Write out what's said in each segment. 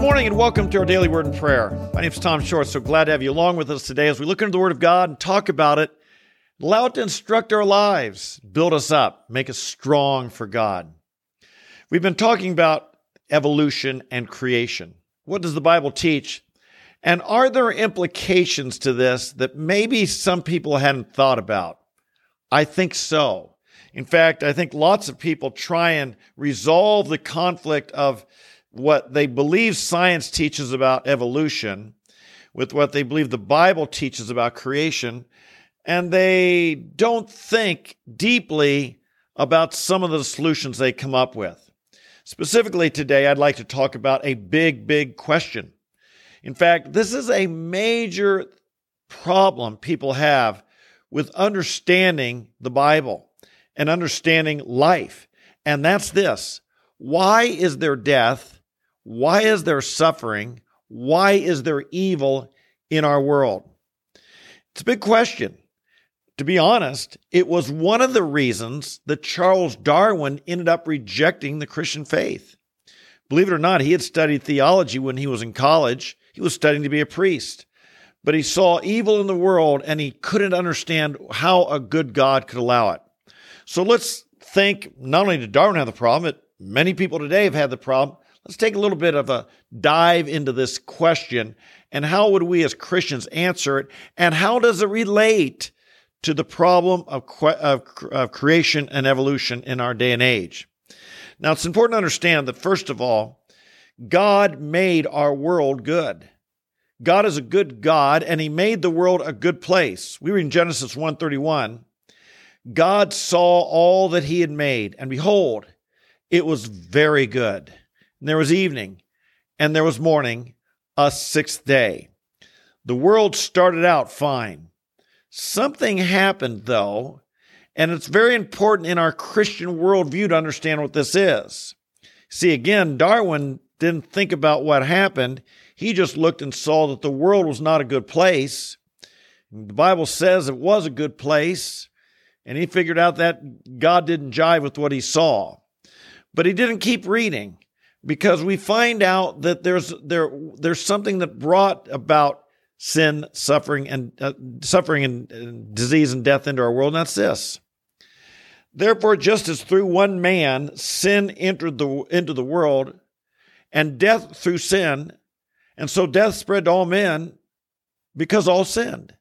Good morning and welcome to our daily word and prayer. My name is Tom Short. So glad to have you along with us today as we look into the Word of God and talk about it. Allow it to instruct our lives, build us up, make us strong for God. We've been talking about evolution and creation. What does the Bible teach? And are there implications to this that maybe some people hadn't thought about? I think so. In fact, I think lots of people try and resolve the conflict of what they believe science teaches about evolution with what they believe the Bible teaches about creation, and they don't think deeply about some of the solutions they come up with. Specifically, today, I'd like to talk about a big, big question. In fact, this is a major problem people have with understanding the Bible and understanding life. And that's this why is there death why is there suffering? Why is there evil in our world? It's a big question. To be honest, it was one of the reasons that Charles Darwin ended up rejecting the Christian faith. Believe it or not, he had studied theology when he was in college. He was studying to be a priest. But he saw evil in the world and he couldn't understand how a good God could allow it. So let's think not only did Darwin have the problem, but many people today have had the problem. Let's take a little bit of a dive into this question and how would we as Christians answer it and how does it relate to the problem of, of, of creation and evolution in our day and age? Now, it's important to understand that, first of all, God made our world good. God is a good God and he made the world a good place. We read in Genesis 1:31, God saw all that he had made and behold, it was very good and there was evening, and there was morning, a sixth day. The world started out fine. Something happened, though, and it's very important in our Christian worldview to understand what this is. See, again, Darwin didn't think about what happened. He just looked and saw that the world was not a good place. The Bible says it was a good place, and he figured out that God didn't jive with what he saw. But he didn't keep reading because we find out that there's there there's something that brought about sin, suffering, and uh, suffering and, disease and death into our world. And that's this. Therefore, just as through one man sin entered the into the world, and death through sin, and so death spread to all men because all sinned.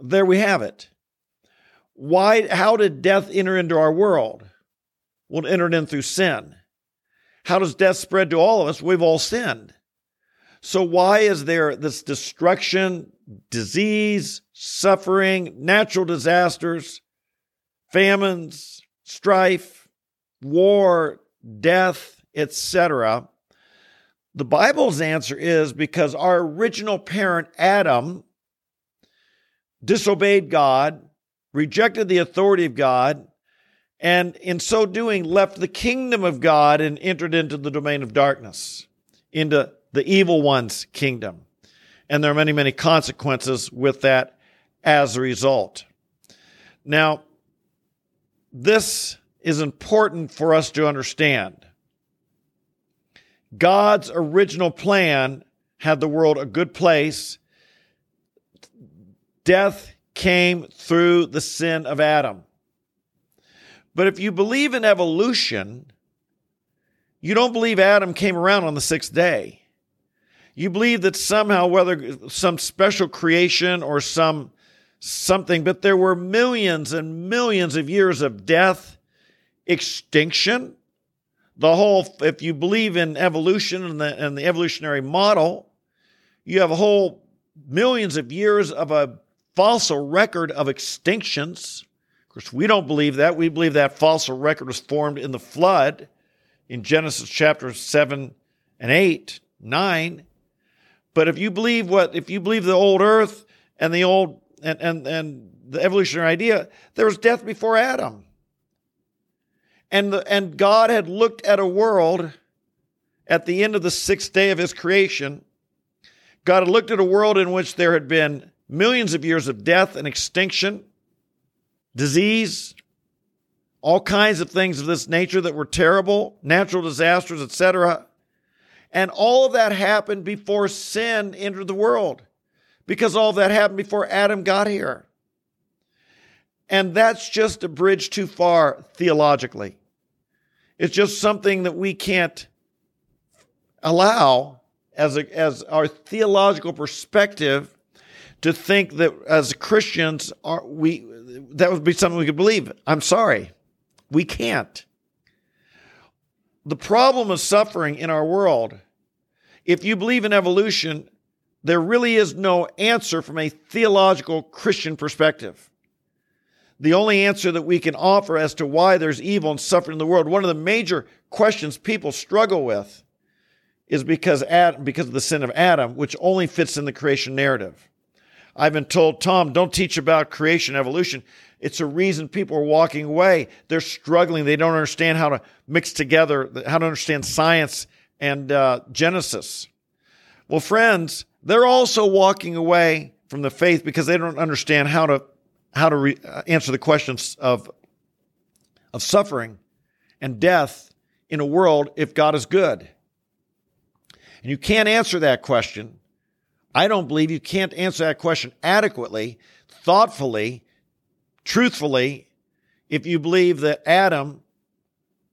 There we have it. Why? How did death enter into our world? Well, it entered in through sin. How does death spread to all of us? We've all sinned. So, why is there this destruction, disease, suffering, natural disasters, famines, strife, war, death, etc.? The Bible's answer is because our original parent, Adam, disobeyed God, rejected the authority of God, and in so doing left the kingdom of God and entered into the domain of darkness, into the evil one's kingdom. And there are many, many consequences with that as a result. Now, this is important for us to understand. God's original plan had the world a good place. Death came through the sin of Adam. But if you believe in evolution, you don't believe Adam came around on the sixth day. You believe that somehow, whether some special creation or some something, but there were millions and millions of years of death, extinction. The whole, if you believe in evolution and the, and the evolutionary model, you have a whole millions of years of a fossil record of extinctions course, we don't believe that. We believe that fossil record was formed in the flood in Genesis chapter 7 and 8, 9. But if you believe what, if you believe the old earth and the old, and, and, and the evolutionary idea, there was death before Adam. And, the, and God had looked at a world at the end of the sixth day of his creation. God had looked at a world in which there had been millions of years of death and extinction disease, all kinds of things of this nature that were terrible, natural disasters, etc. And all of that happened before sin entered the world, because all that happened before Adam got here. And that's just a bridge too far theologically. It's just something that we can't allow as, a, as our theological perspective to think that as Christians are we that would be something we could believe. I'm sorry. We can't. The problem of suffering in our world, if you believe in evolution, there really is no answer from a theological Christian perspective. The only answer that we can offer as to why there's evil and suffering in the world, one of the major questions people struggle with is because Adam, because of the sin of Adam, which only fits in the creation narrative. I've been told, Tom, don't teach about creation evolution. It's a reason people are walking away. They're struggling. They don't understand how to mix together, how to understand science and uh, Genesis. Well, friends, they're also walking away from the faith because they don't understand how to how to re- uh, answer the questions of of suffering and death in a world if God is good. And you can't answer that question. I don't believe you can't answer that question adequately, thoughtfully, truthfully, if you believe that Adam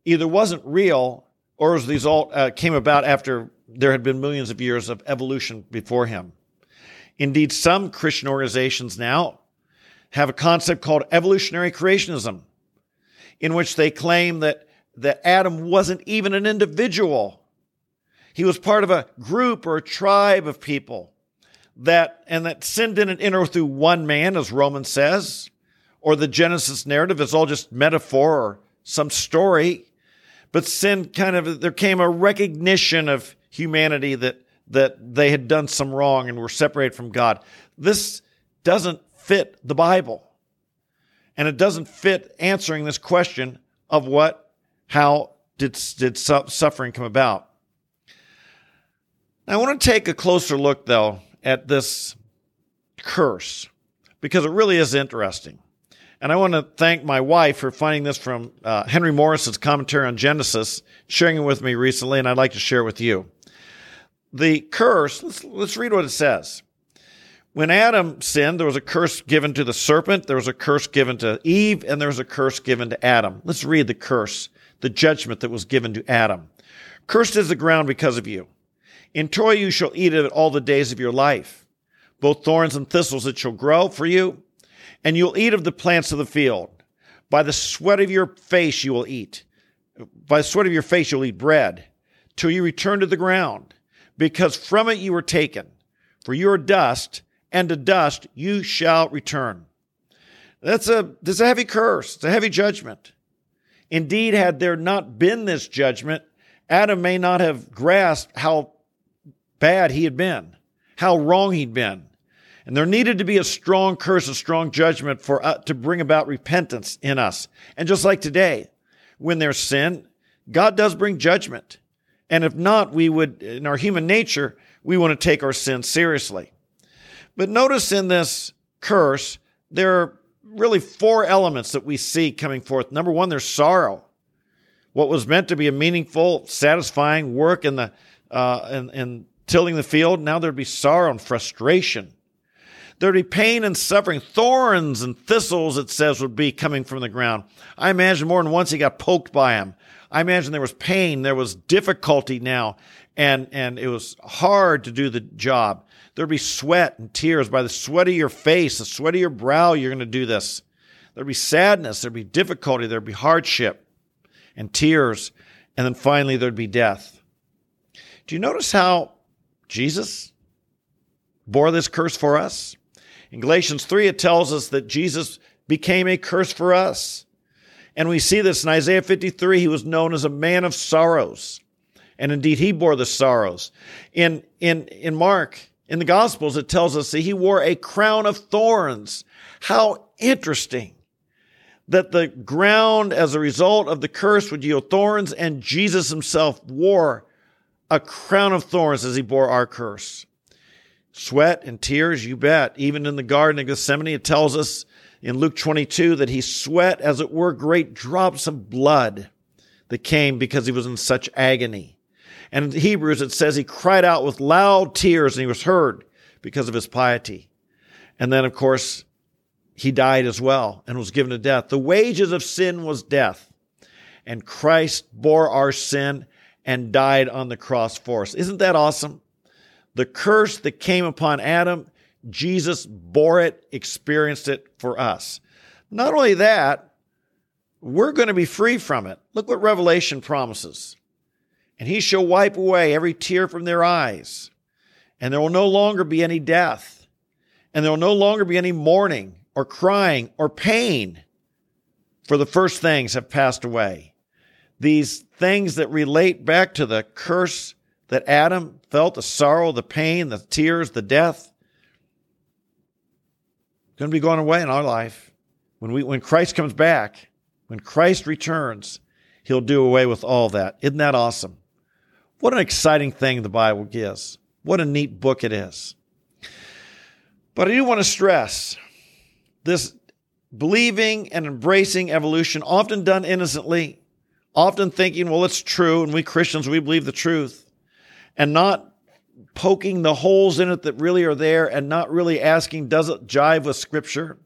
either wasn't real or as the result uh, came about after there had been millions of years of evolution before him. Indeed, some Christian organizations now have a concept called evolutionary creationism, in which they claim that, that Adam wasn't even an individual he was part of a group or a tribe of people that, and that sin didn't enter through one man, as Romans says, or the Genesis narrative is all just metaphor or some story. But sin kind of, there came a recognition of humanity that, that they had done some wrong and were separated from God. This doesn't fit the Bible. And it doesn't fit answering this question of what, how did, did suffering come about? I want to take a closer look, though, at this curse because it really is interesting. And I want to thank my wife for finding this from uh, Henry Morris's commentary on Genesis, sharing it with me recently, and I'd like to share it with you. The curse, let's, let's read what it says. When Adam sinned, there was a curse given to the serpent, there was a curse given to Eve, and there was a curse given to Adam. Let's read the curse, the judgment that was given to Adam. Cursed is the ground because of you. In toil you shall eat of it all the days of your life. Both thorns and thistles it shall grow for you, and you'll eat of the plants of the field. By the sweat of your face you will eat. By the sweat of your face you'll eat bread, till you return to the ground, because from it you were taken. For you are dust, and to dust you shall return. That's a, that's a heavy curse. It's a heavy judgment. Indeed, had there not been this judgment, Adam may not have grasped how bad he had been, how wrong he'd been. And there needed to be a strong curse, a strong judgment for uh, to bring about repentance in us. And just like today, when there's sin, God does bring judgment. And if not, we would, in our human nature, we want to take our sin seriously. But notice in this curse, there are really four elements that we see coming forth. Number one, there's sorrow. What was meant to be a meaningful, satisfying work in the uh, in, in tilling the field, now there'd be sorrow and frustration. There'd be pain and suffering. Thorns and thistles, it says, would be coming from the ground. I imagine more than once he got poked by them. I imagine there was pain, there was difficulty now, and, and it was hard to do the job. There'd be sweat and tears. By the sweat of your face, the sweat of your brow, you're going to do this. There'd be sadness, there'd be difficulty, there'd be hardship and tears, and then finally there'd be death. Do you notice how Jesus bore this curse for us. In Galatians 3, it tells us that Jesus became a curse for us. And we see this in Isaiah 53. He was known as a man of sorrows. And indeed, he bore the sorrows. In, in, in Mark, in the Gospels, it tells us that he wore a crown of thorns. How interesting that the ground, as a result of the curse, would yield thorns, and Jesus himself wore a crown of thorns as he bore our curse. Sweat and tears, you bet. Even in the Garden of Gethsemane, it tells us in Luke 22 that he sweat, as it were, great drops of blood that came because he was in such agony. And in Hebrews, it says he cried out with loud tears and he was heard because of his piety. And then, of course, he died as well and was given to death. The wages of sin was death. And Christ bore our sin and died on the cross for us. Isn't that awesome? The curse that came upon Adam, Jesus bore it, experienced it for us. Not only that, we're going to be free from it. Look what Revelation promises. And he shall wipe away every tear from their eyes, and there will no longer be any death, and there will no longer be any mourning, or crying, or pain, for the first things have passed away. These things that relate back to the curse that Adam felt the sorrow, the pain, the tears, the death going to be going away in our life. When we when Christ comes back, when Christ returns, he'll do away with all that. Isn't that awesome? What an exciting thing the Bible gives. What a neat book it is. But I do want to stress this believing and embracing evolution, often done innocently, often thinking, well, it's true, and we Christians, we believe the truth, and not poking the holes in it that really are there and not really asking, does it jive with Scripture?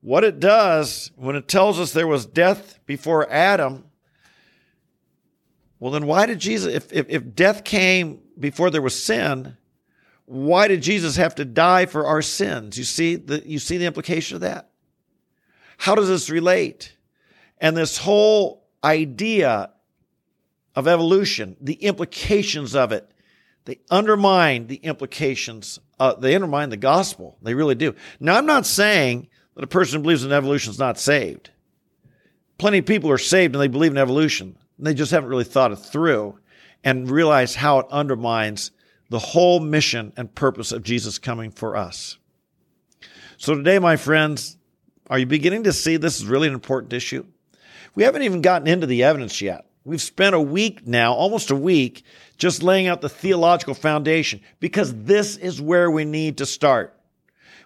What it does when it tells us there was death before Adam, well, then why did Jesus, if, if, if death came before there was sin, why did Jesus have to die for our sins? You see the, you see the implication of that? How does this relate? And this whole idea of evolution, the implications of it, they undermine the implications. Uh, they undermine the gospel. They really do. Now, I'm not saying that a person who believes in evolution is not saved. Plenty of people are saved and they believe in evolution. And they just haven't really thought it through and realized how it undermines the whole mission and purpose of Jesus coming for us. So today, my friends, are you beginning to see this is really an important issue? We haven't even gotten into the evidence yet. We've spent a week now, almost a week, just laying out the theological foundation because this is where we need to start.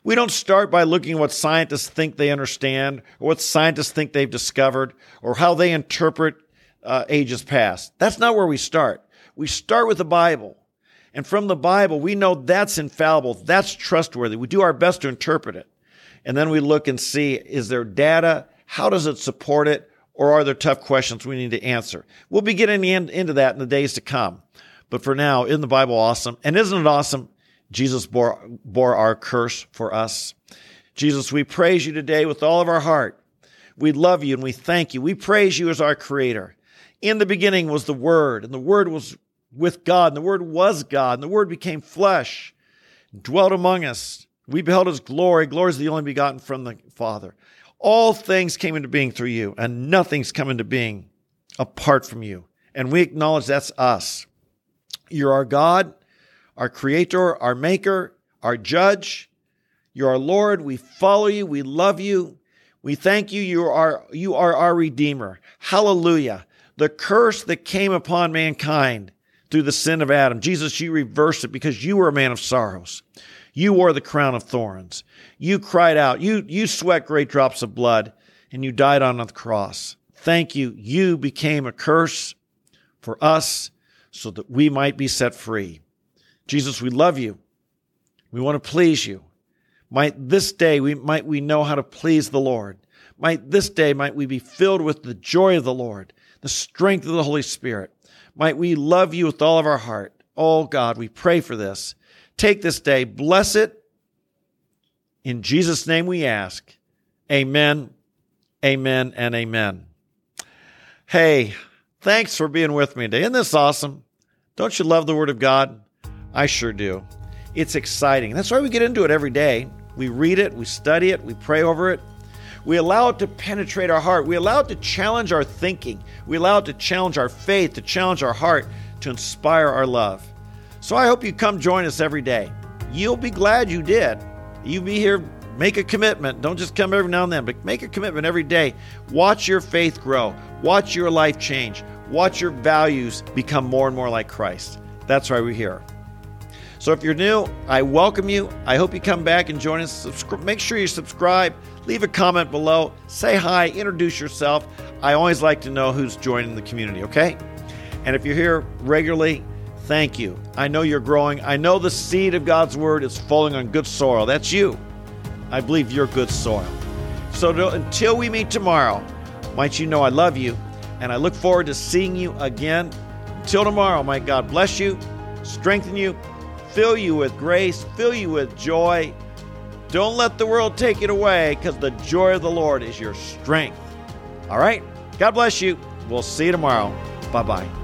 We don't start by looking at what scientists think they understand or what scientists think they've discovered or how they interpret uh, ages past. That's not where we start. We start with the Bible. And from the Bible, we know that's infallible. That's trustworthy. We do our best to interpret it. And then we look and see, is there data? How does it support it? Or are there tough questions we need to answer? We'll be getting into that in the days to come. But for now, isn't the Bible awesome? And isn't it awesome Jesus bore, bore our curse for us. Jesus, we praise you today with all of our heart. We love you and we thank you. We praise you as our creator. In the beginning was the Word, and the Word was with God, and the Word was God, and the Word became flesh, dwelt among us. We beheld his glory. Glory is the only begotten from the Father. All things came into being through you, and nothing's come into being apart from you. And we acknowledge that's us. You're our God, our creator, our maker, our judge. You're our Lord. We follow you. We love you. We thank you. You are, you are our redeemer. Hallelujah. The curse that came upon mankind through the sin of Adam. Jesus, you reversed it because you were a man of sorrows. You wore the crown of thorns. You cried out. You, you sweat great drops of blood and you died on the cross. Thank you. You became a curse for us so that we might be set free. Jesus, we love you. We want to please you. Might this day we might we know how to please the Lord. Might this day might we be filled with the joy of the Lord, the strength of the Holy Spirit. Might we love you with all of our heart. Oh God, we pray for this. Take this day, bless it. In Jesus' name we ask. Amen, amen, and amen. Hey, thanks for being with me today. Isn't this awesome? Don't you love the Word of God? I sure do. It's exciting. That's why we get into it every day. We read it, we study it, we pray over it. We allow it to penetrate our heart. We allow it to challenge our thinking. We allow it to challenge our faith, to challenge our heart, to inspire our love. So I hope you come join us every day. You'll be glad you did. You be here, make a commitment. Don't just come every now and then, but make a commitment every day. Watch your faith grow. Watch your life change. Watch your values become more and more like Christ. That's why we're here. So if you're new, I welcome you. I hope you come back and join us. make sure you subscribe, leave a comment below, say hi, introduce yourself. I always like to know who's joining the community, okay? And if you're here regularly, thank you. I know you're growing. I know the seed of God's word is falling on good soil. That's you. I believe you're good soil. So to, until we meet tomorrow, might you know I love you and I look forward to seeing you again. Until tomorrow, might God bless you, strengthen you, fill you with grace, fill you with joy. Don't let the world take it away because the joy of the Lord is your strength. All right? God bless you. We'll see you tomorrow. Bye bye.